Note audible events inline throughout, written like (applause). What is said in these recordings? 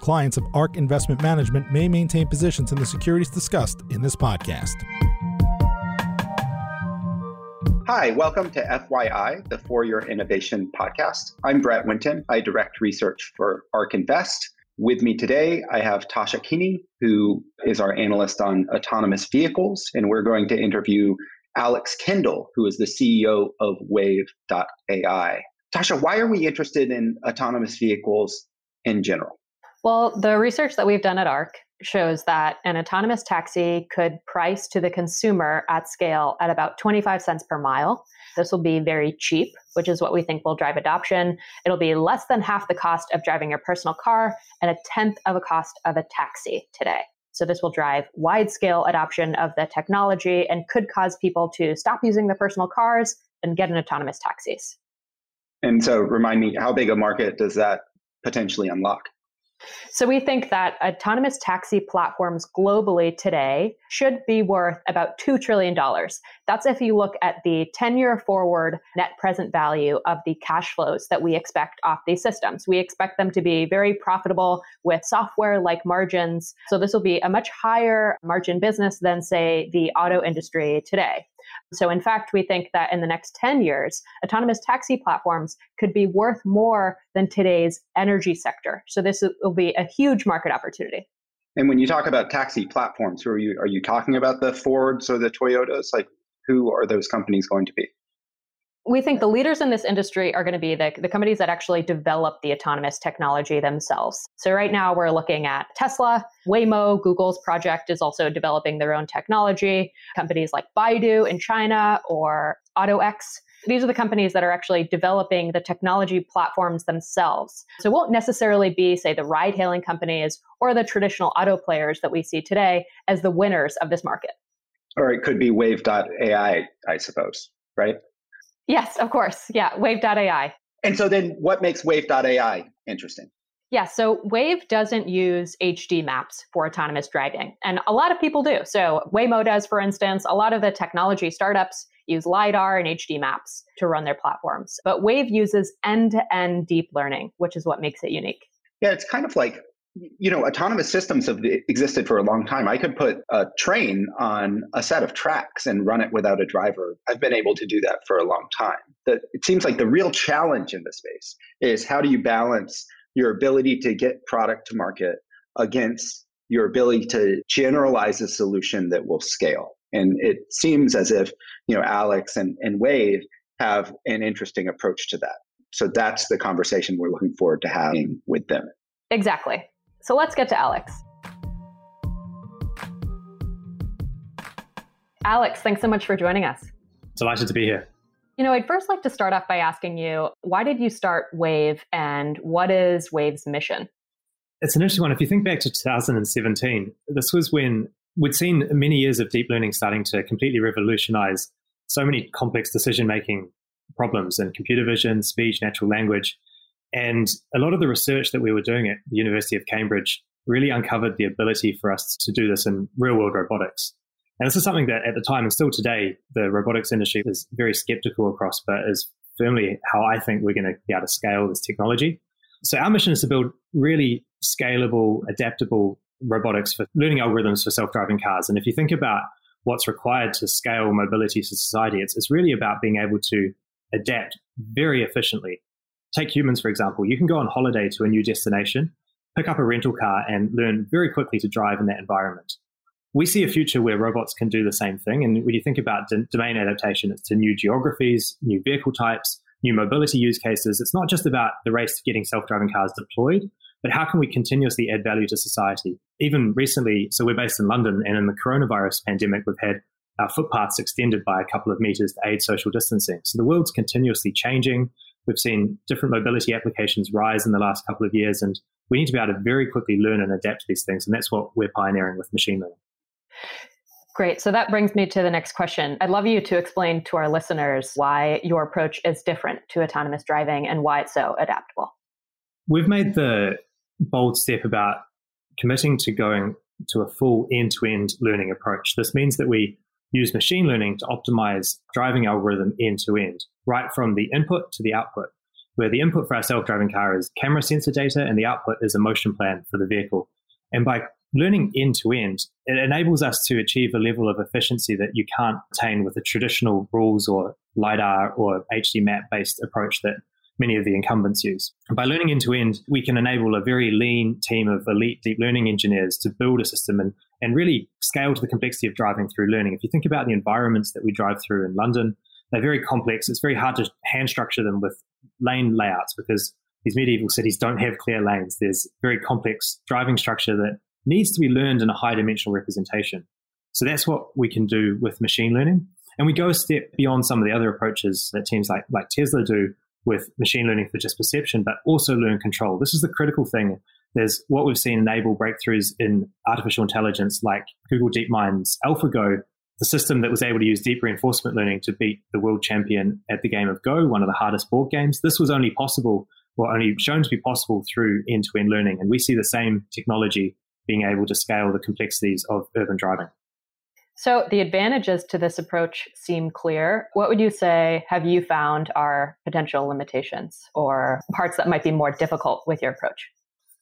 Clients of ARK Investment Management may maintain positions in the securities discussed in this podcast. Hi, welcome to FYI, the For Your Innovation podcast. I'm Brett Winton. I direct research for ARK Invest. With me today, I have Tasha Keeney, who is our analyst on autonomous vehicles, and we're going to interview Alex Kendall, who is the CEO of Wayve.ai. Tasha, why are we interested in autonomous vehicles in general? Well, the research that we've done at ARK shows that an autonomous taxi could price to the consumer at scale at about 25 cents per mile. This will be very cheap, which is what we think will drive adoption. It'll be less than half the cost of driving your personal car and a tenth of a cost of a taxi today. So this will drive wide scale adoption of the technology and could cause people to stop using their personal cars and get in autonomous taxis. And so remind me, how big a market does that potentially unlock? So we think that autonomous taxi platforms globally today should be worth about $2 trillion. That's if you look at the 10 year forward net present value of the cash flows that we expect off these systems. We expect them to be very profitable with software like margins. So this will be a much higher margin business than, say, the auto industry today. So, in fact, we think that in the next 10 years, autonomous taxi platforms could be worth more than today's energy sector. So, this will be a huge market opportunity. And when you talk about taxi platforms, who are you are you talking about the Fords or the Toyotas? Like who are those companies going to be? We think the leaders in this industry are going to be the, the companies that actually develop the autonomous technology themselves. So, right now, we're looking at Tesla, Waymo, Google's project is also developing their own technology, companies like Baidu in China or AutoX. These are the companies that are actually developing the technology platforms themselves. So, it won't necessarily be, say, the ride hailing companies or the traditional auto players that we see today as the winners of this market. Or it could be Wayve.ai, I suppose, right? Yes, of course. Yeah, Wayve.ai. And so then what makes Wayve.ai interesting? Yeah, so Wayve doesn't use HD maps for autonomous driving, and a lot of people do. So Waymo does, for instance. A lot of the technology startups use LiDAR and HD maps to run their platforms. But Wayve uses end to end deep learning, which is what makes it unique. Yeah, it's kind of like you know, autonomous systems have existed for a long time. I could put a train on a set of tracks and run it without a driver. I've been able to do that for a long time. The, it seems like the real challenge in the space is how do you balance your ability to get product to market against your ability to generalize a solution that will scale. And it seems as if, you know, Alex and, and Wayve have an interesting approach to that. So that's the conversation we're looking forward to having with them. Exactly. So let's get to Alex. Alex, thanks so much for joining us. Delighted to be here. You know, I'd first like to start off by asking you why did you start Wayve and what is Wayve's mission? It's an interesting one. If you think back to 2017, this was when we'd seen many years of deep learning starting to completely revolutionize so many complex decision making problems in computer vision, speech, natural language. And a lot of the research that we were doing at the University of Cambridge really uncovered the ability for us to do this in real world robotics. And this is something that at the time and still today, the robotics industry is very skeptical across, but is firmly how I think we're going to be able to scale this technology. So our mission is to build really scalable, adaptable robotics for learning algorithms for self-driving cars. And if you think about what's required to scale mobility to society, it's, it's really about being able to adapt very efficiently Take humans, for example. You can go on holiday to a new destination, pick up a rental car, and learn very quickly to drive in that environment. We see a future where robots can do the same thing. And when you think about d- domain adaptation, it's to new geographies, new vehicle types, new mobility use cases. It's not just about the race to getting self driving cars deployed, but how can we continuously add value to society? Even recently, so we're based in London, and in the coronavirus pandemic, we've had our footpaths extended by a couple of meters to aid social distancing. So the world's continuously changing. We've seen different mobility applications rise in the last couple of years, and we need to be able to very quickly learn and adapt to these things. And that's what we're pioneering with machine learning. Great. So that brings me to the next question. I'd love you to explain to our listeners why your approach is different to autonomous driving and why it's so adaptable. We've made the bold step about committing to going to a full end to end learning approach. This means that we use machine learning to optimize driving algorithm end to end, right from the input to the output, where the input for our self driving car is camera sensor data and the output is a motion plan for the vehicle. And by learning end to end, it enables us to achieve a level of efficiency that you can't attain with a traditional rules or LiDAR or HD map based approach that many of the incumbents use. By learning end to end, we can enable a very lean team of elite deep learning engineers to build a system and, and really scale to the complexity of driving through learning. If you think about the environments that we drive through in London, they're very complex. It's very hard to hand structure them with lane layouts because these medieval cities don't have clear lanes. There's very complex driving structure that needs to be learned in a high dimensional representation. So that's what we can do with machine learning. And we go a step beyond some of the other approaches that teams like, like Tesla do with machine learning for just perception, but also learn control. This is the critical thing. There's what we've seen enable breakthroughs in artificial intelligence, like Google DeepMind's AlphaGo, the system that was able to use deep reinforcement learning to beat the world champion at the game of Go, one of the hardest board games. This was only possible, or only shown to be possible through end to end learning. And we see the same technology being able to scale the complexities of urban driving. So, the advantages to this approach seem clear. What would you say have you found are potential limitations or parts that might be more difficult with your approach?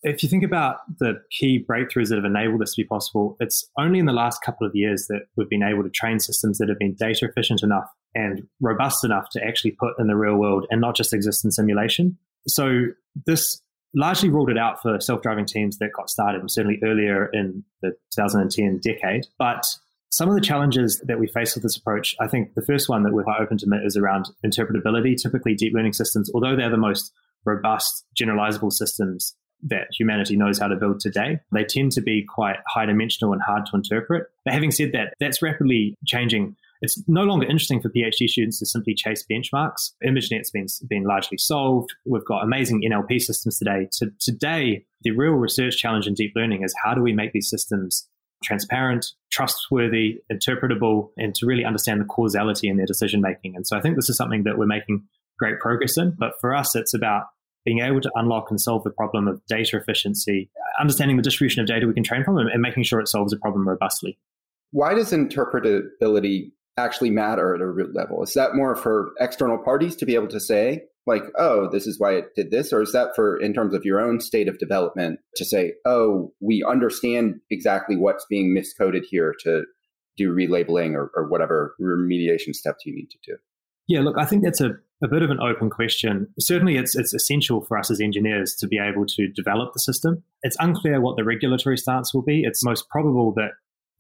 If you think about the key breakthroughs that have enabled this to be possible, it's only in the last couple of years that we've been able to train systems that have been data efficient enough and robust enough to actually put in the real world and not just exist in simulation. So, this largely ruled it out for self-driving teams that got started, certainly earlier in the 2010 decade. But some of the challenges that we face with this approach, I think the first one that we're quite open to is around interpretability. Typically, deep learning systems, although they're the most robust, generalizable systems that humanity knows how to build today, they tend to be quite high dimensional and hard to interpret. But having said that, that's rapidly changing it's no longer interesting for PhD students to simply chase benchmarks. ImageNet's been, been largely solved. We've got amazing NLP systems today. To, today, the real research challenge in deep learning is how do we make these systems transparent, trustworthy, interpretable, and to really understand the causality in their decision making. And so I think this is something that we're making great progress in. But for us, it's about being able to unlock and solve the problem of data efficiency, understanding the distribution of data we can train from, and making sure it solves a problem robustly. Why does interpretability actually matter at a root level? Is that more for external parties to be able to say, like, oh, this is why it did this? Or is that for, in terms of your own state of development, to say, oh, we understand exactly what's being miscoded here to do relabeling or, or whatever remediation steps you need to do? Yeah, look, I think that's a, a bit of an open question. Certainly, it's, it's essential for us as engineers to be able to develop the system. It's unclear what the regulatory stance will be. It's most probable that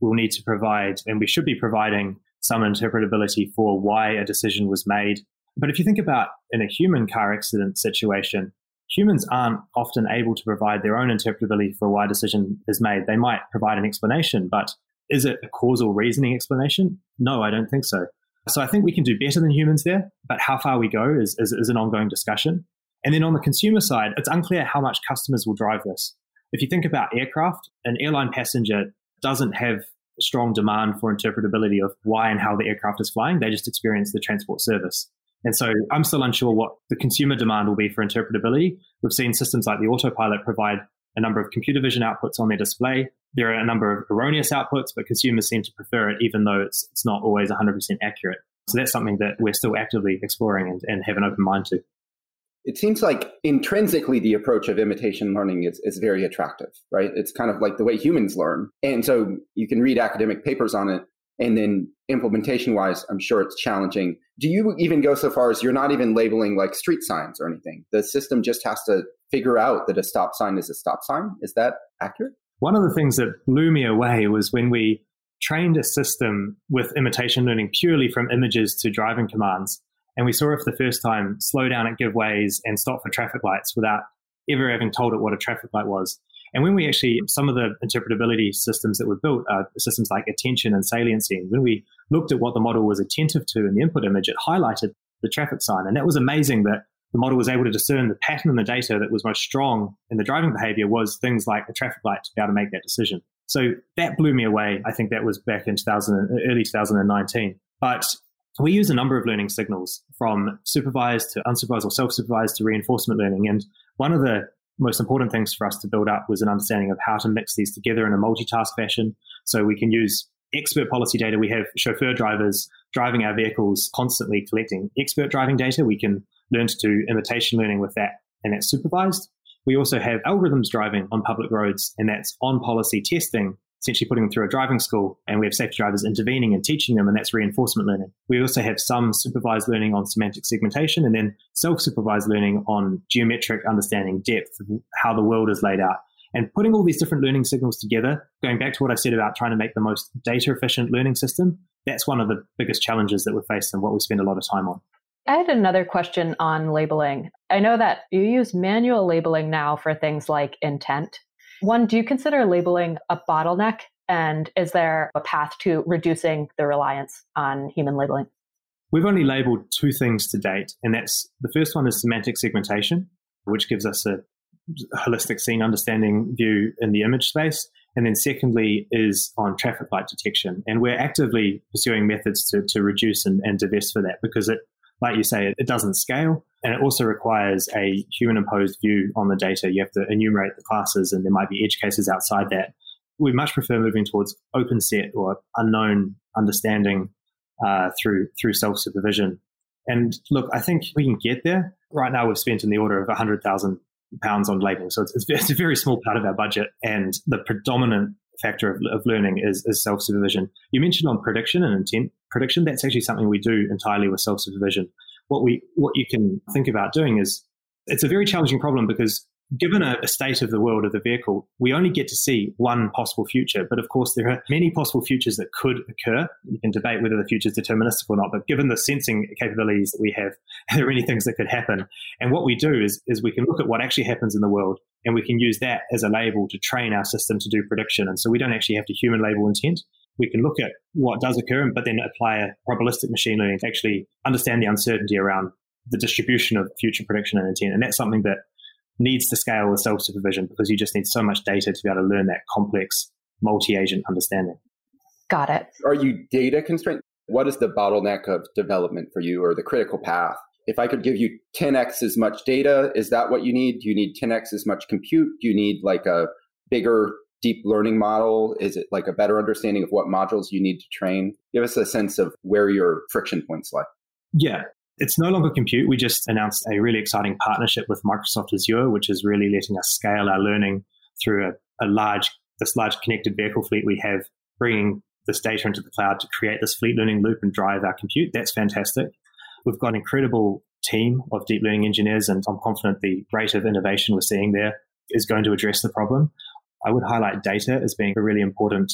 we'll need to provide, and we should be providing some interpretability for why a decision was made. But if you think about in a human car accident situation, humans aren't often able to provide their own interpretability for why a decision is made. They might provide an explanation, but is it a causal reasoning explanation? No, I don't think so. So I think we can do better than humans there, but how far we go is, is, is an ongoing discussion. And then on the consumer side, it's unclear how much customers will drive this. If you think about aircraft, an airline passenger doesn't have strong demand for interpretability of why and how the aircraft is flying. They just experience the transport service. And so I'm still unsure what the consumer demand will be for interpretability. We've seen systems like the autopilot provide a number of computer vision outputs on their display. There are a number of erroneous outputs, but consumers seem to prefer it, even though it's, it's not always 100% accurate. So that's something that we're still actively exploring and, and have an open mind to it seems like intrinsically the approach of imitation learning is, is very attractive, right? It's kind of like the way humans learn. And so you can read academic papers on it. And then implementation wise, I'm sure it's challenging. Do you even go so far as you're not even labeling like street signs or anything? The system just has to figure out that a stop sign is a stop sign. Is that accurate? One of the things that blew me away was when we trained a system with imitation learning purely from images to driving commands and we saw it for the first time slow down at giveways and stop for traffic lights without ever having told it what a traffic light was. And when we actually, some of the interpretability systems that were built systems like attention and saliency. And when we looked at what the model was attentive to in the input image, it highlighted the traffic sign. And that was amazing that the model was able to discern the pattern in the data that was most strong in the driving behavior was things like a traffic light to be able to make that decision. So that blew me away. I think that was back in 2000, early 2019. But we use a number of learning signals from supervised to unsupervised or self-supervised to reinforcement learning. And one of the most important things for us to build up was an understanding of how to mix these together in a multitask fashion. So we can use expert policy data. We have chauffeur drivers driving our vehicles constantly collecting expert driving data. We can learn to do imitation learning with that, and that's supervised. We also have algorithms driving on public roads, and that's on policy testing, essentially putting them through a driving school. And we have safety drivers intervening and teaching them, and that's reinforcement learning. We also have some supervised learning on semantic segmentation, and then self supervised learning on geometric understanding, depth, how the world is laid out. And putting all these different learning signals together, going back to what I said about trying to make the most data efficient learning system, that's one of the biggest challenges that we're faced and what we spend a lot of time on. I had another question on labeling. I know that you use manual labeling now for things like intent. One, do you consider labeling a bottleneck? And is there a path to reducing the reliance on human labeling? We've only labeled two things to date, and that's the first one is semantic segmentation, which gives us a holistic scene understanding view in the image space. And then secondly is on traffic light detection. And we're actively pursuing methods to, to reduce and, and divest for that because it like you say, it, doesn't scale. And it also requires a human imposed view on the data. You have to enumerate the classes, and there might be edge cases outside that. We much prefer moving towards open set or unknown understanding uh, through through self supervision. And look, I think we can get there. Right now, we've spent in the order of hundred thousand pounds on labeling, so it's, it's, a very small part of our budget. And the predominant factor of, of learning is, is self supervision. You mentioned on prediction and intent prediction. That's actually something we do entirely with self supervision. What we what you can think about doing is it's a very challenging problem because given a, a, state of the world of the vehicle, we only get to see one possible future. But of course, there are many possible futures that could occur. You can debate whether the future is deterministic or not. But given the sensing capabilities that we have, (laughs) there are many things that could happen. And what we do is, is we can look at what actually happens in the world and we can use that as a label to train our system to do prediction. And so we don't actually have to human label intent. We can look at what does occur, but then apply a probabilistic machine learning to actually understand the uncertainty around the distribution of future prediction and intent. And that's something that needs to scale with self supervision because you just need so much data to be able to learn that complex multi agent understanding. Got it. Are you data constrained? What is the bottleneck of development for you or the critical path? If I could give you 10x as much data, is that what you need? Do you need 10x as much compute? Do you need like a bigger deep learning model? Is it like a better understanding of what modules you need to train? Give us a sense of where your friction points lie. Yeah, it's no longer compute. We just announced a really exciting partnership with Microsoft Azure, which is really letting us scale our learning through a, a large, this large connected vehicle fleet we have, bringing this data into the cloud to create this fleet learning loop and drive our compute. That's fantastic. We've got an incredible team of deep learning engineers, and I'm confident the rate of innovation we're seeing there is going to address the problem. I would highlight data as being a really important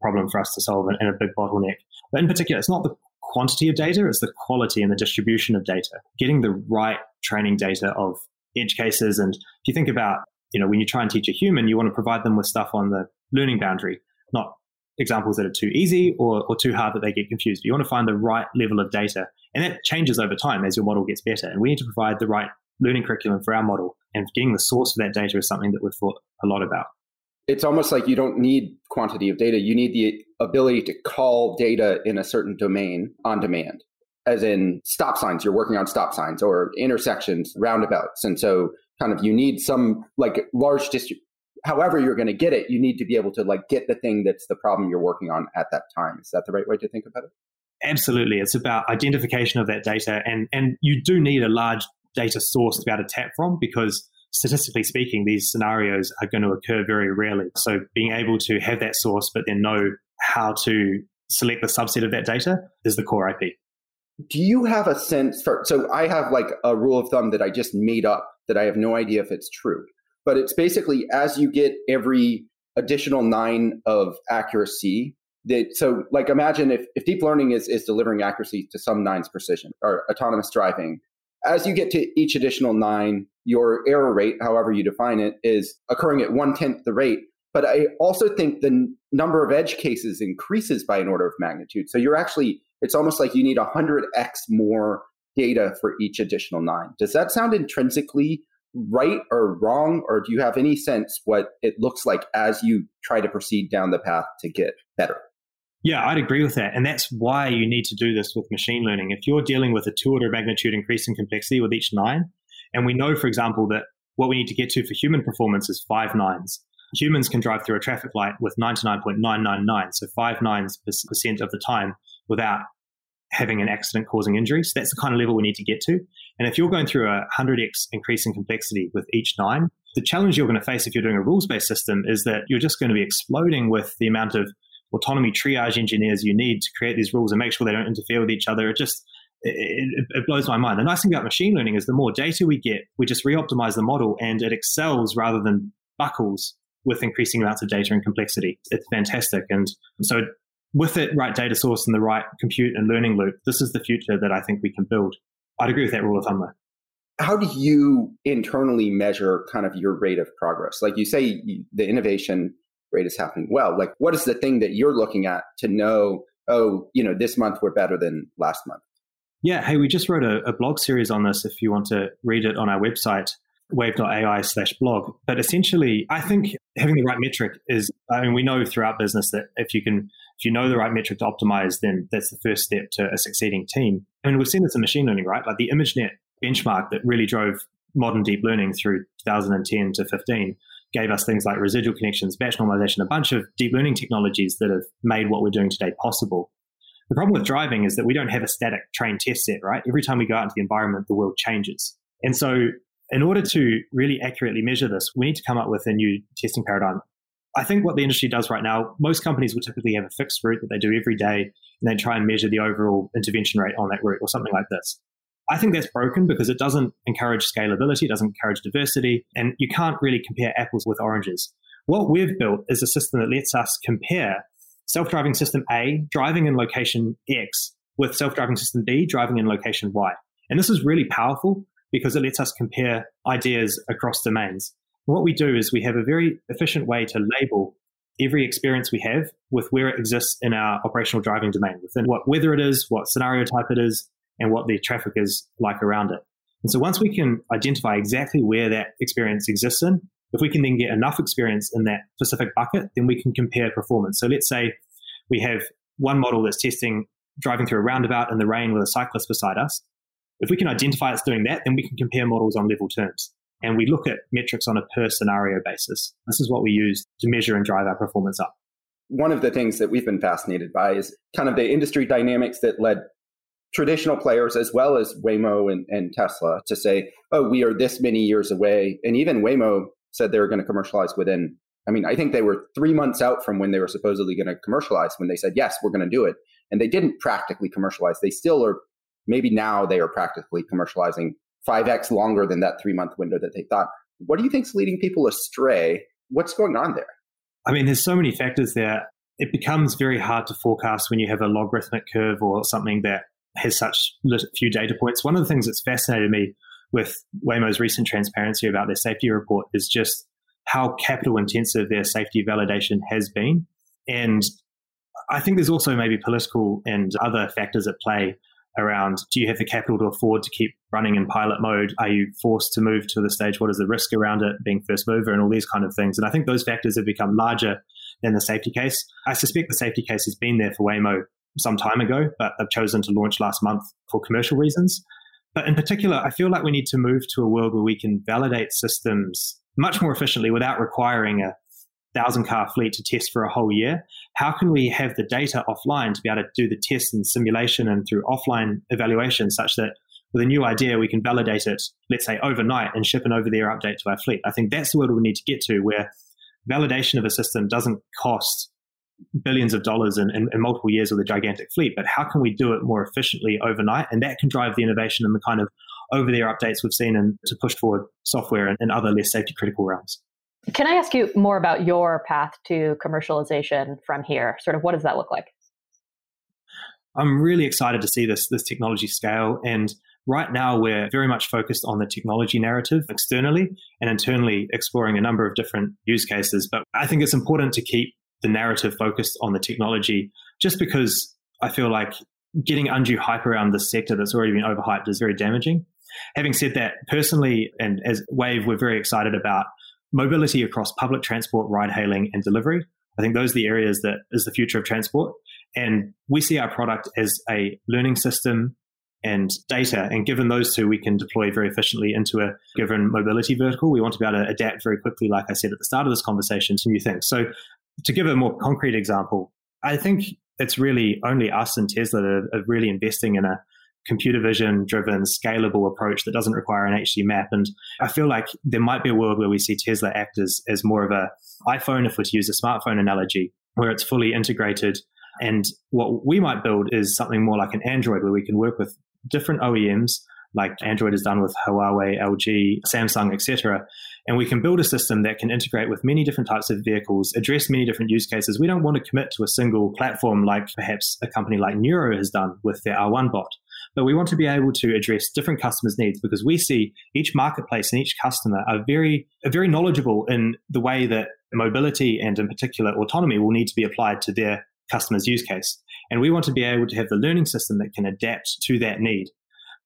problem for us to solve and a big bottleneck. But in particular, it's not the quantity of data, it's the quality and the distribution of data. Getting the right training data of edge cases. And if you think about, you know, when you try and teach a human, you want to provide them with stuff on the learning boundary, not examples that are too easy or, or too hard that they get confused. You want to find the right level of data. And that changes over time as your model gets better. And we need to provide the right learning curriculum for our model. And getting the source of that data is something that we've thought a lot about it's almost like you don't need quantity of data. You need the ability to call data in a certain domain on demand, as in stop signs. You're working on stop signs or intersections, roundabouts. And so kind of you need some like large district. However, you're going to get it, you need to be able to like get the thing that's the problem you're working on at that time. Is that the right way to think about it? Absolutely. It's about identification of that data. And, and you do need a large data source to be able to tap from because statistically speaking, these scenarios are going to occur very rarely. So being able to have that source, but then know how to select the subset of that data is the core IP. Do you have a sense for? So I have like a rule of thumb that I just made up that I have no idea if it's true, but it's basically as you get every additional nine of accuracy. That, so like imagine if, if deep learning is, is delivering accuracy to some nines precision or autonomous driving as you get to each additional nine your error rate, however you define it, is occurring at one tenth the rate. But I also think the n- number of edge cases increases by an order of magnitude. So you're actually, it's almost like you need 100x more data for each additional nine. Does that sound intrinsically right or wrong? Or do you have any sense what it looks like as you try to proceed down the path to get better? Yeah, I'd agree with that. And that's why you need to do this with machine learning. If you're dealing with a two order magnitude increase in complexity with each nine, and we know, for example, that what we need to get to for human performance is five nines. Humans can drive through a traffic light with 99.999, so five nines percent of the time without having an accident causing injury. So that's the kind of level we need to get to. And if you're going through a 100x increase in complexity with each nine, the challenge you're going to face if you're doing a rules based system is that you're just going to be exploding with the amount of autonomy triage engineers you need to create these rules and make sure they don't interfere with each other. It just it, it, blows my mind. The nice thing about machine learning is the more data we get, we just re-optimize the model and it excels rather than buckles with increasing amounts of data and complexity. It's fantastic. And so with the right data source and the right compute and learning loop, this is the future that I think we can build. I'd agree with that rule of thumb though. How do you internally measure kind of your rate of progress? Like you say, the innovation rate is happening well. Like, what is the thing that you're looking at to know, oh, you know, this month we're better than last month? Yeah. Hey, we just wrote a, a blog series on this if you want to read it on our website wayve.ai slash blog. But essentially, I think having the right metric is, I mean, we know throughout business that if you can, if you know the right metric to optimize, then that's the first step to a succeeding team. I mean, we've seen this in machine learning, right? Like the ImageNet benchmark that really drove modern deep learning through 2010 to 15 gave us things like residual connections, batch normalization, a bunch of deep learning technologies that have made what we're doing today possible. The problem with driving is that we don't have a static trained test set, right? Every time we go out into the environment, the world changes. And so in order to really accurately measure this, we need to come up with a new testing paradigm. I think what the industry does right now, most companies will typically have a fixed route that they do every day and then try and measure the overall intervention rate on that route or something like this. I think that's broken because it doesn't encourage scalability, it doesn't encourage diversity, and you can't really compare apples with oranges. What we've built is a system that lets us compare self driving system A driving in location X with self driving system B driving in location Y. And this is really powerful because it lets us compare ideas across domains. What we do is we have a very efficient way to label every experience we have with where it exists in our operational driving domain, within what weather it is, what scenario type it is, and what the traffic is like around it. And so once we can identify exactly where that experience exists in, if we can then get enough experience in that specific bucket, then we can compare performance. So let's say we have one model that's testing driving through a roundabout in the rain with a cyclist beside us. If we can identify it's doing that, then we can compare models on level terms. And we look at metrics on a per scenario basis. This is what we use to measure and drive our performance up. One of the things that we've been fascinated by is kind of the industry dynamics that led traditional players as well as Waymo and, and Tesla to say, oh, we are this many years away. And even Waymo said they were going to commercialize within, I mean, I think they were three months out from when they were supposedly going to commercialize when they said, yes, we're going to do it. And they didn't practically commercialize. They still are maybe now they are practically commercializing 5x longer than that three month window that they thought. What do you think is leading people astray? What's going on there? I mean, there's so many factors there. It becomes very hard to forecast when you have a logarithmic curve or something that has such few data points. One of the things that's fascinated me with Waymo's recent transparency about their safety report is just how capital intensive their safety validation has been. And I think there's also maybe political and other factors at play around do you have the capital to afford to keep running in pilot mode? Are you forced to move to the stage? What is the risk around it being first mover and all these kind of things? And I think those factors have become larger than the safety case. I suspect the safety case has been there for Waymo some time ago, but they've chosen to launch last month for commercial reasons. But in particular, I feel like we need to move to a world where we can validate systems much more efficiently without requiring a thousand car fleet to test for a whole year. How can we have the data offline to be able to do the tests and simulation and through offline evaluation such that with a new idea, we can validate it, let's say overnight and ship an over the air update to our fleet? I think that's the world we need to get to where validation of a system doesn't cost billions of dollars in, multiple years with a gigantic fleet, but how can we do it more efficiently overnight? And that can drive the innovation and the kind of over the air updates we've seen and to push forward software and, and other less safety critical realms. Can I ask you more about your path to commercialization from here? Sort of what does that look like? I'm really excited to see this this technology scale and Right now, we're very much focused on the technology narrative externally and internally exploring a number of different use cases. But I think it's important to keep the narrative focused on the technology just because I feel like getting undue hype around this sector that's already been overhyped is very damaging. Having said that, personally, and as Wayve, we're very excited about mobility across public transport, ride hailing, and delivery. I think those are the areas that is the future of transport. And we see our product as a learning system and data. And given those two, we can deploy very efficiently into a given mobility vertical. We want to be able to adapt very quickly, like I said at the start of this conversation, to new things. So, to give a more concrete example, I think it's really only us and Tesla that are, really investing in a computer vision driven, scalable approach that doesn't require an HD map. And I feel like there might be a world where we see Tesla act as, as more of a iPhone, if we're to use a smartphone analogy, where it's fully integrated. And what we might build is something more like an Android where we can work with different OEMs like Android has done with Huawei, LG, Samsung, etc. And we can build a system that can integrate with many different types of vehicles, address many different use cases. We don't want to commit to a single platform like perhaps a company like Nuro has done with their R1 bot. But we want to be able to address different customers' needs because we see each marketplace and each customer are very, are very knowledgeable in the way that mobility and in particular autonomy will need to be applied to their customer's use case. And we want to be able to have the learning system that can adapt to that need.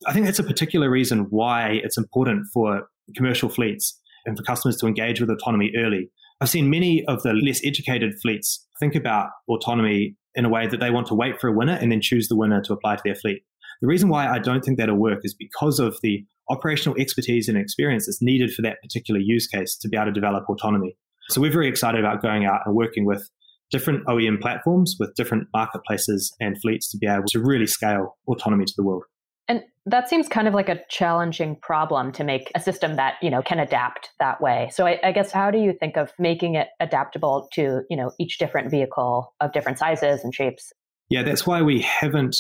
I think that's a particular reason why it's important for commercial fleets and for customers to engage with autonomy early. I've seen many of the less educated fleets think about autonomy in a way that they want to wait for a winner and then choose the winner to apply to their fleet. The reason why I don't think that'll work is because of the operational expertise and experience that's needed for that particular use case to be able to develop autonomy. So we're very excited about going out and working with different OEM platforms with different marketplaces and fleets to be able to really scale autonomy to the world. And that seems kind of like a challenging problem to make a system that, you know, can adapt that way. So I, I, guess how do you think of making it adaptable to, you know, each different vehicle of different sizes and shapes? Yeah, that's why we haven't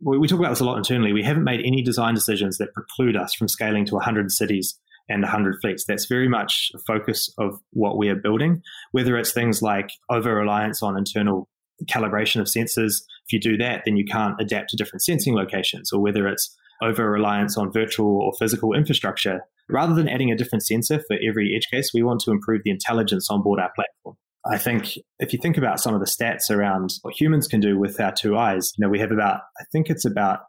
we talk about this a lot internally. We haven't made any design decisions that preclude us from scaling to 100 cities and 100 fleets. That's very much a focus of what we are building, whether it's things like over reliance on internal calibration of sensors. If you do that, then you can't adapt to different sensing locations, or whether it's over reliance on virtual or physical infrastructure. Rather than adding a different sensor for every edge case, we want to improve the intelligence on board our platform. I think if you think about some of the stats around what humans can do with our two eyes, you know, we have about, I think it's about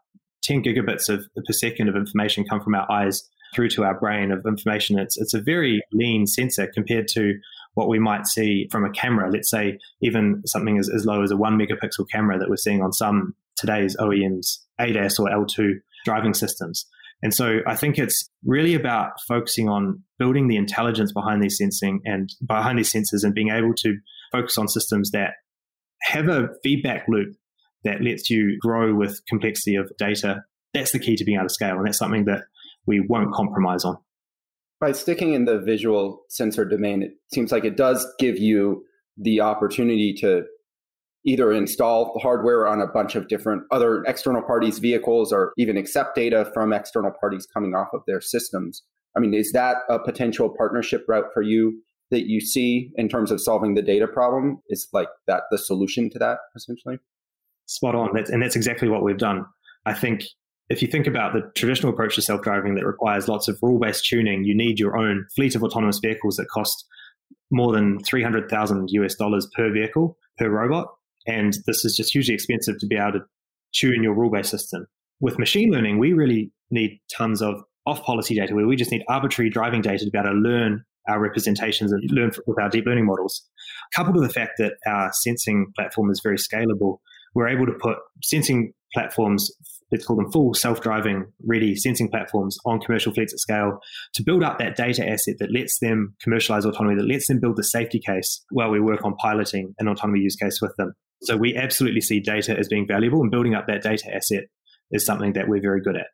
10 gigabits of per second of information come from our eyes through to our brain of information. It's, it's a very lean sensor compared to what we might see from a camera. Let's say even something as, as low as a one megapixel camera that we're seeing on some today's OEMs ADAS or L2 driving systems. And so I think it's really about focusing on building the intelligence behind these sensing and behind these sensors and being able to focus on systems that have a feedback loop that lets you grow with complexity of data. That's the key to being able to scale. And that's something that we won't compromise on. By sticking in the visual sensor domain, it seems like it does give you the opportunity to either install hardware on a bunch of different other external parties' vehicles or even accept data from external parties coming off of their systems. I mean, is that a potential partnership route for you that you see in terms of solving the data problem? Is like that the solution to that essentially? Spot on. That's, and that's exactly what we've done. I think if you think about the traditional approach to self driving that requires lots of rule based tuning, you need your own fleet of autonomous vehicles that cost more than 300,000 US dollars per vehicle per robot. And this is just hugely expensive to be able to tune your rule based system. With machine learning, we really need tons of off policy data where we just need arbitrary driving data to be able to learn our representations and learn with our deep learning models. Coupled with the fact that our sensing platform is very scalable, we're able to put sensing platforms, let's call them full self driving ready sensing platforms on commercial fleets at scale to build up that data asset that lets them commercialize autonomy, that lets them build the safety case while we work on piloting an autonomy use case with them. So we absolutely see data as being valuable, and building up that data asset is something that we're very good at.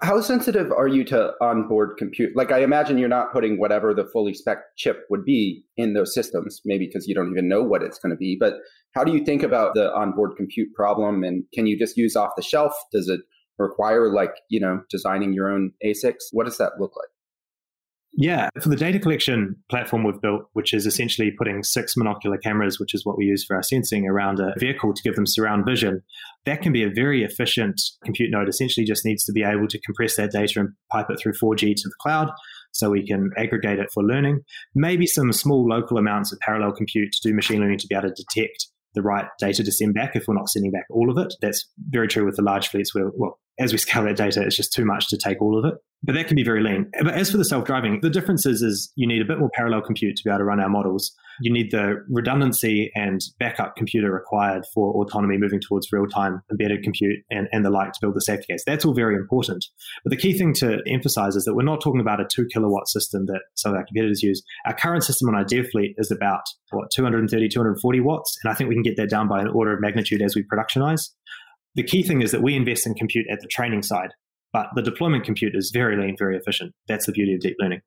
How sensitive are you to onboard compute? Like, I imagine you're not putting whatever the fully spec chip would be in those systems, maybe because you don't even know what it's going to be. But how do you think about the onboard compute problem? And can you just use off the shelf? Does it require, like, you know, designing your own ASICs? What does that look like? Yeah, for the data collection platform we've built, which is essentially putting six monocular cameras, which is what we use for our sensing around a vehicle to give them surround vision, that can be a very efficient compute node. Essentially, just needs to be able to compress that data and pipe it through 4G to the cloud so we can aggregate it for learning. Maybe some small local amounts of parallel compute to do machine learning to be able to detect the right data to send back if we're not sending back all of it. That's very true with the large fleets where, well, as we scale that data, it's just too much to take all of it. But that can be very lean. But as for the self-driving, the difference is, is you need a bit more parallel compute to be able to run our models. You need the redundancy and backup computer required for autonomy moving towards real-time embedded compute and, and the like to build the safety case. That's all very important. But the key thing to emphasize is that we're not talking about a two kilowatt system that some of our competitors use. Our current system on our fleet is about what 230, 240 watts, and I think we can get that down by an order of magnitude as we productionize. The key thing is that we invest in compute at the training side, but the deployment compute is very lean, very efficient. That's the beauty of deep learning.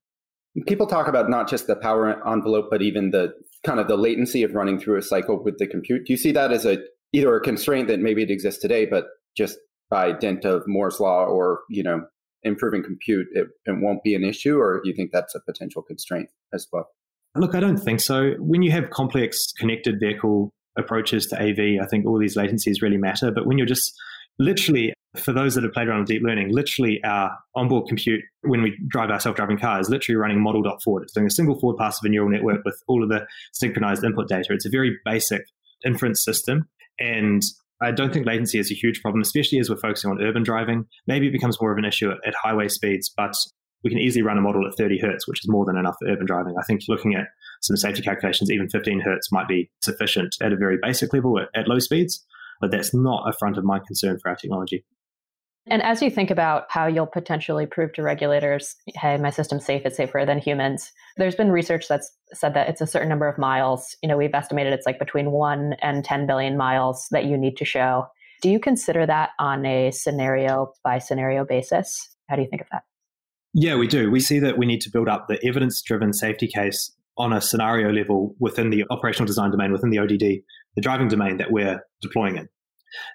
People talk about not just the power envelope, but even the kind of the latency of running through a cycle with the compute. Do you see that as a either a constraint that maybe it exists today, but just by dint of Moore's law or you know improving compute, it, it won't be an issue, or do you think that's a potential constraint as well? Look, I don't think so. When you have complex connected vehicle approaches to AV, I think all these latencies really matter. But when you're just literally, for those that have played around with deep learning, literally our onboard compute when we drive our self-driving car is literally running model.forward. It's doing a single forward pass of a neural network with all of the synchronized input data. It's a very basic inference system. And I don't think latency is a huge problem, especially as we're focusing on urban driving. Maybe it becomes more of an issue at, at highway speeds, but we can easily run a model at 30 hertz, which is more than enough for urban driving. I think looking at some safety calculations, even 15 hertz might be sufficient at a very basic level at, at low speeds, but that's not a front of mind concern for our technology. And as you think about how you'll potentially prove to regulators, hey, my system's safe, it's safer than humans, there's been research that's said that it's a certain number of miles. You know, we've estimated it's like between one and 10 billion miles that you need to show. Do you consider that on a scenario by scenario basis? How do you think of that? Yeah, we do. We see that we need to build up the evidence driven safety case on a scenario level within the operational design domain, within the ODD, the driving domain that we're deploying in.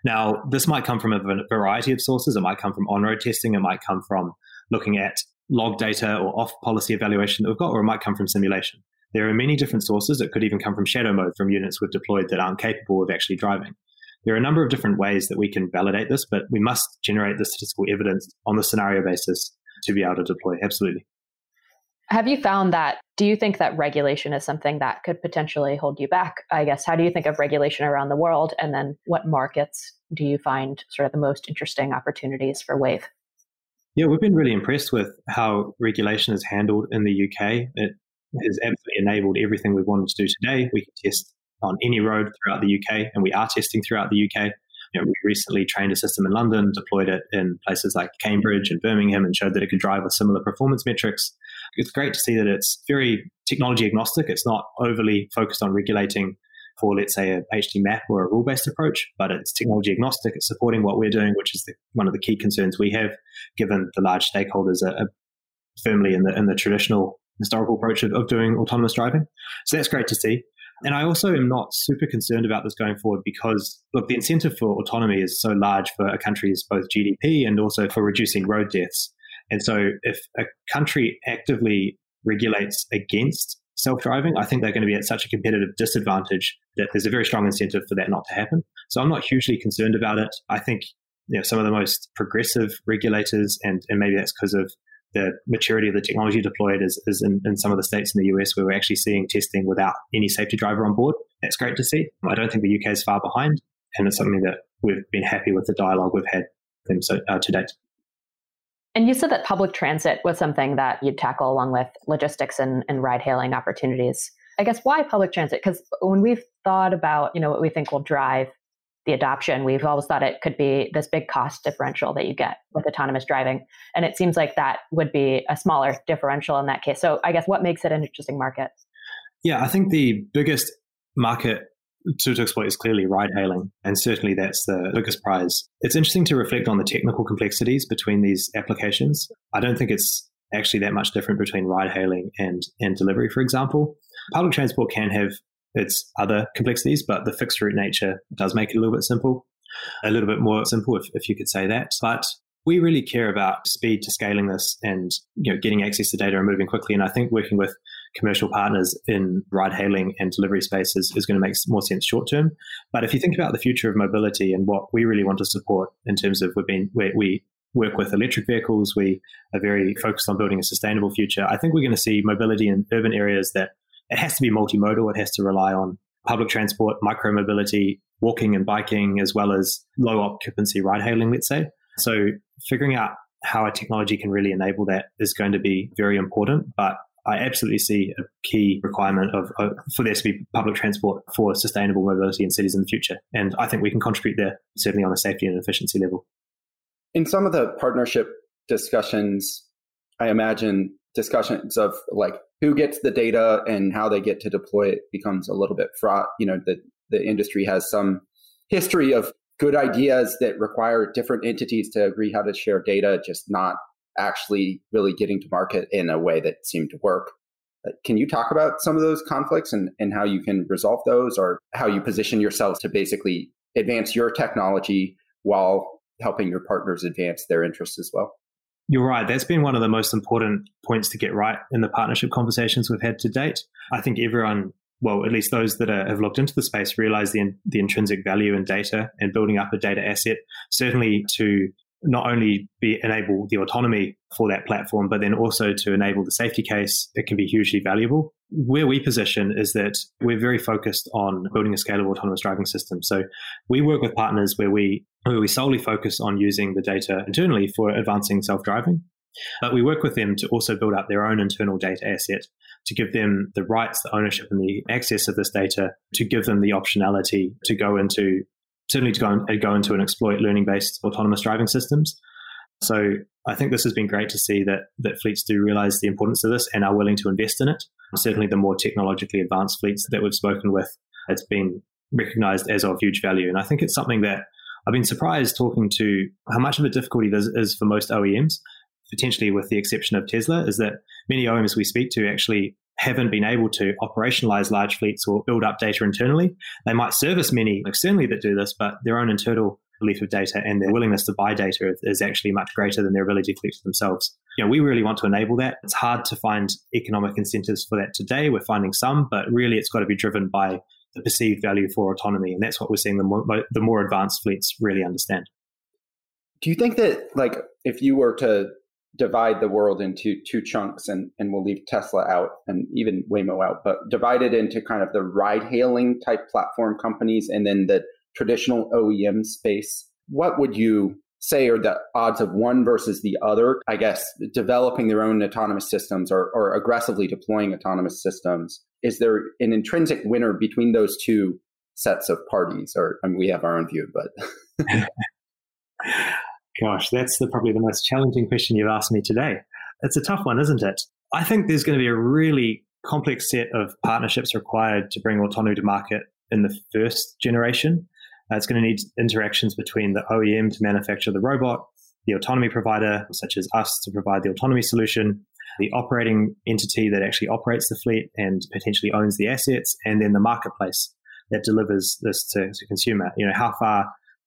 Now, this might come from a variety of sources. It might come from on road testing, it might come from looking at log data or off policy evaluation that we've got, or it might come from simulation. There are many different sources. It could even come from shadow mode from units we've deployed that aren't capable of actually driving. There are a number of different ways that we can validate this, but we must generate the statistical evidence on the scenario basis to be able to deploy. Absolutely. Have you found that? Do you think that regulation is something that could potentially hold you back? I guess, how do you think of regulation around the world? And then what markets do you find sort of the most interesting opportunities for Wayve? Yeah, we've been really impressed with how regulation is handled in the UK. It has absolutely enabled everything we wanted to do today. We can test on any road throughout the UK, and we are testing throughout the UK. You know, we recently trained a system in London, deployed it in places like Cambridge and Birmingham, and showed that it could drive with similar performance metrics. It's great to see that it's very technology agnostic. It's not overly focused on regulating for, let's say, a HD map or a rule based approach, but it's technology agnostic. It's supporting what we're doing, which is the, one of the key concerns we have, given the large stakeholders are, are firmly in the in the traditional historical approach of, of doing autonomous driving. So that's great to see. And I also am not super concerned about this going forward because, look, the incentive for autonomy is so large for a country's both GDP and also for reducing road deaths. And so if a country actively regulates against self driving, I think they're going to be at such a competitive disadvantage that there's a very strong incentive for that not to happen. So I'm not hugely concerned about it. I think you know, some of the most progressive regulators, and, and maybe that's because of the maturity of the technology deployed is, is in, in, some of the states in the US where we're actually seeing testing without any safety driver on board. That's great to see. I don't think the UK is far behind, and it's something that we've been happy with the dialogue we've had them so, uh, to date. And you said that public transit was something that you'd tackle along with logistics and, and ride hailing opportunities. I guess why public transit? Because when we've thought about, you know, what we think will drive the adoption, we've always thought it could be this big cost differential that you get with autonomous driving. And it seems like that would be a smaller differential in that case. So I guess what makes it an interesting market? Yeah, I think the biggest market to, exploit is clearly ride hailing. And certainly that's the biggest prize. It's interesting to reflect on the technical complexities between these applications. I don't think it's actually that much different between ride hailing and, and delivery, for example. Public transport can have its other complexities, but the fixed route nature does make it a little bit simple, a little bit more simple, if, if you could say that. But we really care about speed to scaling this and you know getting access to data and moving quickly. And I think working with commercial partners in ride hailing and delivery spaces is going to make more sense short term. But if you think about the future of mobility and what we really want to support in terms of we've been we work with electric vehicles, we are very focused on building a sustainable future. I think we're going to see mobility in urban areas that it has to be multimodal. It has to rely on public transport, micro mobility, walking and biking, as well as low occupancy ride hailing, let's say. So figuring out how a technology can really enable that is going to be very important. But I absolutely see a key requirement of, for there to be public transport for sustainable mobility in cities in the future. And I think we can contribute there, certainly on a safety and efficiency level. In some of the partnership discussions, I imagine discussions of like who gets the data and how they get to deploy it becomes a little bit fraught. You know, the, the industry has some history of good ideas that require different entities to agree how to share data, just not actually really getting to market in a way that seemed to work. Can you talk about some of those conflicts and, and how you can resolve those or how you position yourselves to basically advance your technology while helping your partners advance their interests as well? You're right. That's been one of the most important points to get right in the partnership conversations we've had to date. I think everyone, well, at least those that are, have looked into the space, realize the, the intrinsic value in data and building up a data asset, certainly to not only be enable the autonomy for that platform, but then also to enable the safety case, it can be hugely valuable. Where we position is that we're very focused on building a scalable autonomous driving system. So we work with partners where we where we solely focus on using the data internally for advancing self-driving. But we work with them to also build up their own internal data asset to give them the rights, the ownership, and the access of this data to give them the optionality to go into certainly to go, and, uh, go into and exploit learning based autonomous driving systems. So I think this has been great to see that that fleets do realize the importance of this and are willing to invest in it. Certainly, the more technologically advanced fleets that we've spoken with, it's been recognized as of huge value. And I think it's something that I've been surprised talking to how much of a difficulty this is for most OEMs, potentially with the exception of Tesla, is that many OEMs we speak to actually haven't been able to operationalize large fleets or build up data internally. They might service many externally that do this, but their own internal belief of data and their willingness to buy data is actually much greater than their ability to collect themselves. You know, we really want to enable that. It's hard to find economic incentives for that today. We're finding some, but really it's got to be driven by the perceived value for autonomy. And that's what we're seeing the more, the more advanced fleets really understand. Do you think that, like, if you were to divide the world into two chunks and, and we'll leave Tesla out and even Waymo out, but divide it into kind of the ride hailing type platform companies and then the traditional OEM space. What would you say are the odds of one versus the other? I guess developing their own autonomous systems or, or aggressively deploying autonomous systems. Is there an intrinsic winner between those two sets of parties? Or I mean, we have our own view, but. (laughs) (laughs) (laughs) Gosh, that's the, probably the most challenging question you've asked me today. It's a tough one, isn't it? I think there's going to be a really complex set of partnerships required to bring autonomy to market in the first generation. Uh, it's going to need interactions between the OEM to manufacture the robot, the autonomy provider, such as us, to provide the autonomy solution, the operating entity that actually operates the fleet and potentially owns the assets, and then the marketplace that delivers this to, to consumer. You know, how far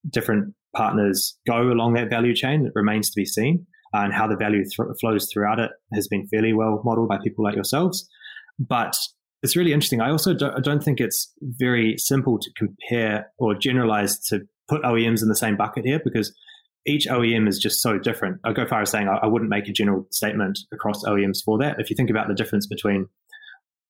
different partners go along that value chain It remains to be seen. Uh, and how the value th- flows throughout it has been fairly well modeled by people like yourselves. But it's really interesting. I also don't, I don't think it's very simple to compare or generalize to put OEMs in the same bucket here because each OEM is just so different. I go far as saying I, I wouldn't make a general statement across OEMs for that. If you think about the difference between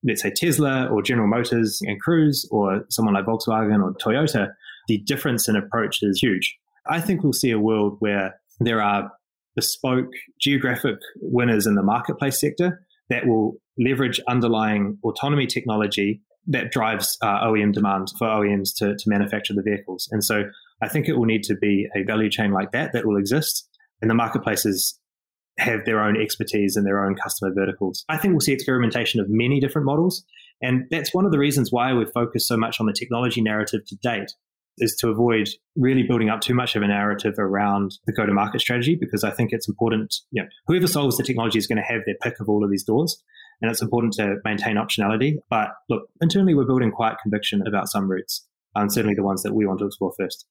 let's say Tesla or General Motors and Cruise or someone like Volkswagen or Toyota, the difference in approach is huge. I think we'll see a world where there are bespoke geographic winners in the marketplace sector that will leverage underlying autonomy technology that drives uh, OEM demand for OEMs to, to manufacture the vehicles. And so I think it will need to be a value chain like that that will exist. And the marketplaces have their own expertise and their own customer verticals. I think we'll see experimentation of many different models. And that's one of the reasons why we've focused so much on the technology narrative to date is to avoid really building up too much of a narrative around the go to market strategy because I think it's important, you know, whoever solves the technology is going to have their pick of all of these doors. And it's important to maintain optionality. But look, internally, we're building quite conviction about some routes, and certainly the ones that we want to explore first.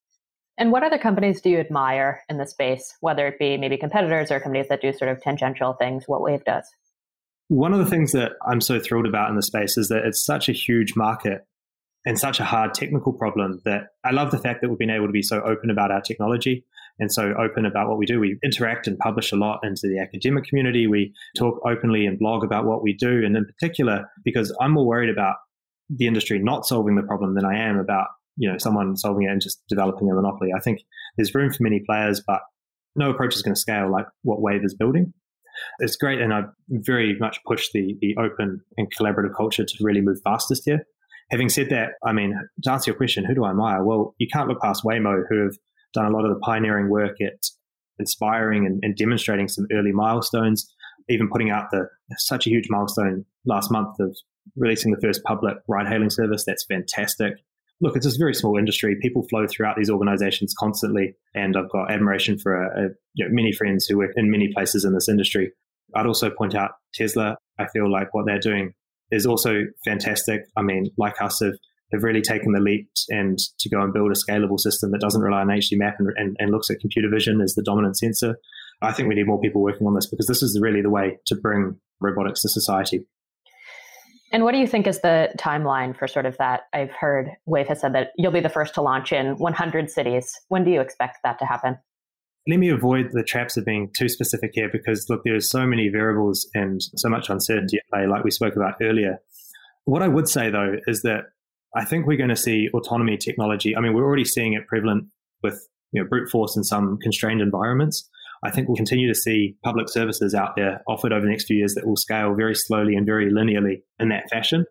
And what other companies do you admire in the space, whether it be maybe competitors or companies that do sort of tangential things, what Wayve does? One of the things that I'm so thrilled about in the space is that it's such a huge market and such a hard technical problem that I love the fact that we've been able to be so open about our technology and so open about what we do. We interact and publish a lot into the academic community. We talk openly and blog about what we do. And in particular, because I'm more worried about the industry not solving the problem than I am about, you know, someone solving it and just developing a monopoly. I think there's room for many players, but no approach is going to scale like what Wayve is building. It's great, and I very much push the the open and collaborative culture to really move fastest here. Having said that, I mean, to answer your question, who do I admire? Well, you can't look past Waymo, who have done a lot of the pioneering work at inspiring and, and demonstrating some early milestones, even putting out the such a huge milestone last month of releasing the first public ride hailing service. That's fantastic. Look, it's a very small industry. People flow throughout these organizations constantly, and I've got admiration for a, a, you know, many friends who work in many places in this industry. I'd also point out Tesla. I feel like what they're doing is also fantastic. I mean, like us, have have really taken the leap and to go and build a scalable system that doesn't rely on HD map and, and, and, looks at computer vision as the dominant sensor. I think we need more people working on this because this is really the way to bring robotics to society. And what do you think is the timeline for sort of that? I've heard Wayve has said that you'll be the first to launch in 100 cities. When do you expect that to happen? Let me avoid the traps of being too specific here because look, there are so many variables and so much uncertainty at play, like we spoke about earlier. What I would say though is that I think we're going to see autonomy technology. I mean, we're already seeing it prevalent with you know, brute force in some constrained environments. I think we'll continue to see public services out there offered over the next few years that will scale very slowly and very linearly in that fashion.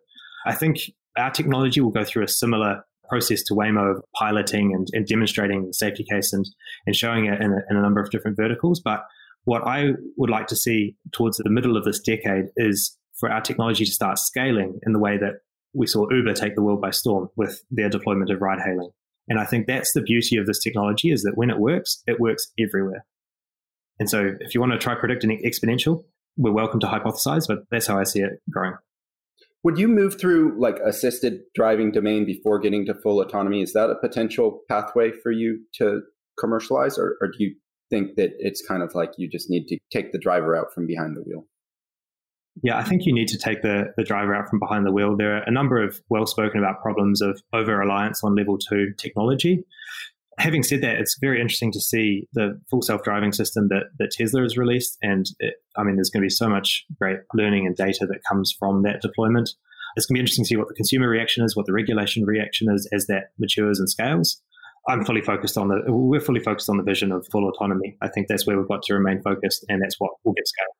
I think our technology will go through a similar process to Waymo of piloting and, and demonstrating the safety case and, and showing it in a, in a number of different verticals. But what I would like to see towards the middle of this decade is for our technology to start scaling in the way that we saw Uber take the world by storm with their deployment of ride hailing. And I think that's the beauty of this technology is that when it works, it works everywhere. And so if you want to try predicting exponential, we're welcome to hypothesize, but that's how I see it growing. Would you move through like assisted driving domain before getting to full autonomy? Is that a potential pathway for you to commercialize, or, or do you think that it's kind of like you just need to take the driver out from behind the wheel? Yeah, I think you need to take the, the driver out from behind the wheel. There are a number of well spoken about problems of over reliance on level two technology. Having said that, it's very interesting to see the full self driving system that, that Tesla has released. And it, I mean, there's going to be so much great learning and data that comes from that deployment. It's going to be interesting to see what the consumer reaction is, what the regulation reaction is as that matures and scales. I'm fully focused on the, we're fully focused on the vision of full autonomy. I think that's where we've got to remain focused, and that's what will get scaled.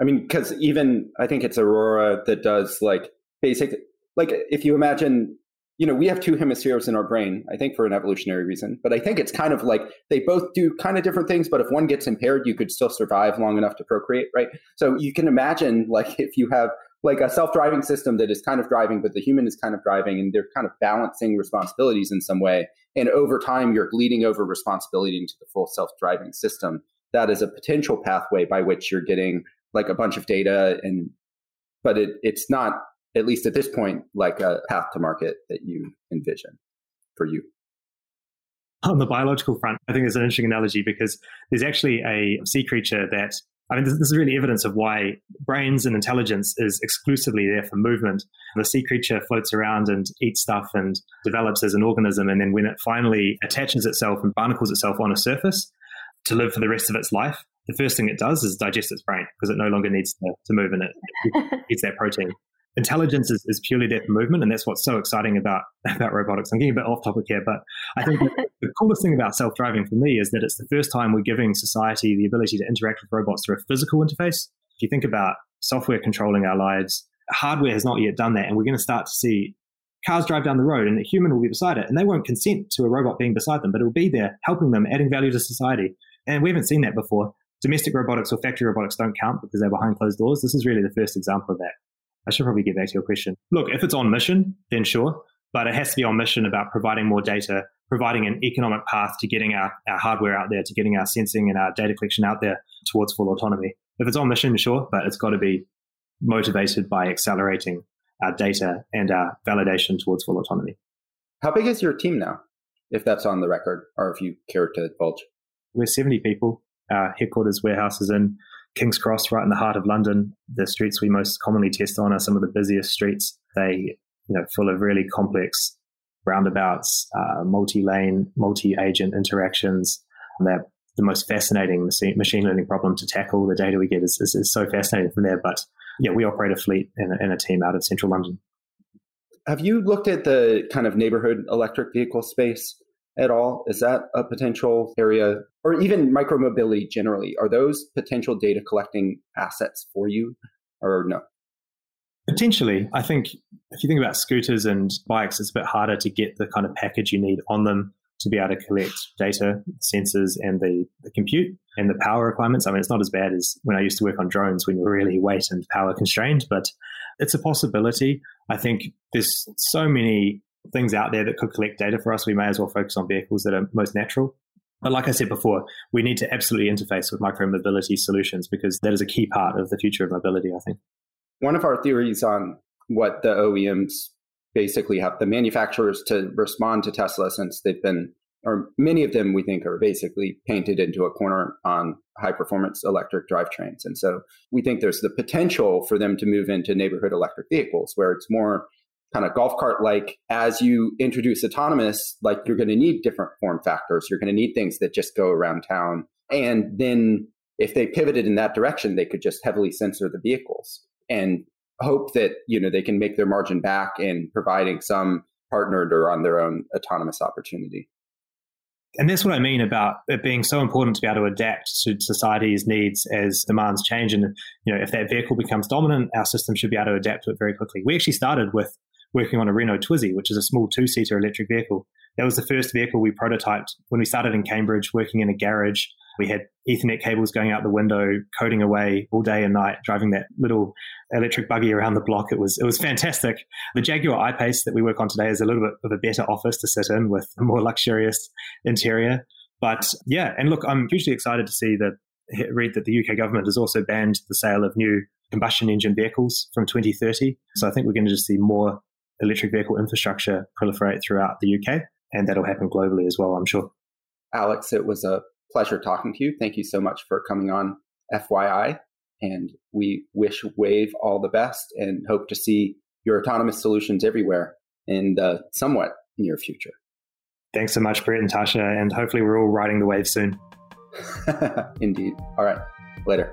I mean, because even I think it's Aurora that does like basic, like if you imagine, you know, we have two hemispheres in our brain, I think for an evolutionary reason, but I think it's kind of like they both do kind of different things, but if one gets impaired, you could still survive long enough to procreate, right? So you can imagine like if you have like a self-driving system that is kind of driving, but the human is kind of driving and they're kind of balancing responsibilities in some way. And over time, you're bleeding over responsibility into the full self-driving system. That is a potential pathway by which you're getting like a bunch of data and but it, it's not at least at this point like a path to market that you envision for you on the biological front i think it's an interesting analogy because there's actually a sea creature that I mean, this, this, is really evidence of why brains and intelligence is exclusively there for movement. The sea creature floats around and eats stuff and develops as an organism. And then when it finally attaches itself and barnacles itself on a surface to live for the rest of its life, the first thing it does is digest its brain because it no longer needs to, to move and it, it (laughs) eats that protein. Intelligence is, is purely for movement, and that's what's so exciting about, (laughs) about robotics. I'm getting a bit off topic here, but I think (laughs) the coolest thing about self driving for me is that it's the first time we're giving society the ability to interact with robots through a physical interface. If you think about software controlling our lives, hardware has not yet done that, and we're going to start to see cars drive down the road and a human will be beside it and they won't consent to a robot being beside them but it will be there helping them adding value to society and we haven't seen that before domestic robotics or factory robotics don't count because they're behind closed doors. This is really the first example of that. I should probably get back to your question. Look, if it's on mission, then sure, but it has to be on mission about providing more data, providing an economic path to getting our, our hardware out there, to getting our sensing and our data collection out there towards full autonomy. If it's on mission, sure, but it's got to be motivated by accelerating our data and our validation towards full autonomy. How big is your team now? if that's on the record or if you care to divulge. We're 70 people. Our headquarters warehouse is in King's Cross, right in the heart of London. The streets we most commonly test on are some of the busiest streets. They, you know, full of really complex roundabouts, uh, multi-lane, multi-agent interactions. They're the most fascinating machine learning problem to tackle. The data we get is, is, is so fascinating from there. But yeah, we operate a fleet and a, and a team out of central London. Have you looked at the kind of neighborhood electric vehicle space at all? Is that a potential area, or even micromobility generally? Are those potential data collecting assets for you, or no? Potentially. I think if you think about scooters and bikes, it's a bit harder to get the kind of package you need on them to be able to collect data, sensors, and the, the compute and the power requirements. I mean, it's not as bad as when I used to work on drones when you're really weight and power constrained, but it's a possibility. I think there's so many things out there that could collect data for us. We may as well focus on vehicles that are most natural. But like I said before, we need to absolutely interface with micromobility solutions because that is a key part of the future of mobility, I think. One of our theories on what the OEMs basically have the manufacturers to respond to Tesla since they've been, or many of them we think are basically painted into a corner on high performance electric drivetrains. And so we think there's the potential for them to move into neighborhood electric vehicles where it's more kind of golf cart like as you introduce autonomous, like you're going to need different form factors. You're going to need things that just go around town. And then if they pivoted in that direction, they could just heavily sensor the vehicles and hope that you know they can make their margin back in providing some partnered or on their own autonomous opportunity. And that's what I mean about it being so important to be able to adapt to society's needs as demands change. And you know, if that vehicle becomes dominant, our system should be able to adapt to it very quickly. We actually started with working on a Renault Twizy, which is a small two-seater electric vehicle. That was the first vehicle we prototyped when we started in Cambridge, working in a garage we had Ethernet cables going out the window, coding away all day and night, driving that little electric buggy around the block. It was it was fantastic. The Jaguar I-Pace that we work on today is a little bit of a better office to sit in with a more luxurious interior. But yeah, and look, I'm hugely excited to see that read that the UK government has also banned the sale of new combustion engine vehicles from 2030. So I think we're going to just see more electric vehicle infrastructure proliferate throughout the UK, and that'll happen globally as well, I'm sure. Alex, it was a pleasure talking to you. Thank you so much for coming on FYI. And we wish Wayve all the best and hope to see your autonomous solutions everywhere in the somewhat near future. Thanks so much, Brett and Tasha. And hopefully, we're all riding the wave soon. (laughs) Indeed. All right. Later.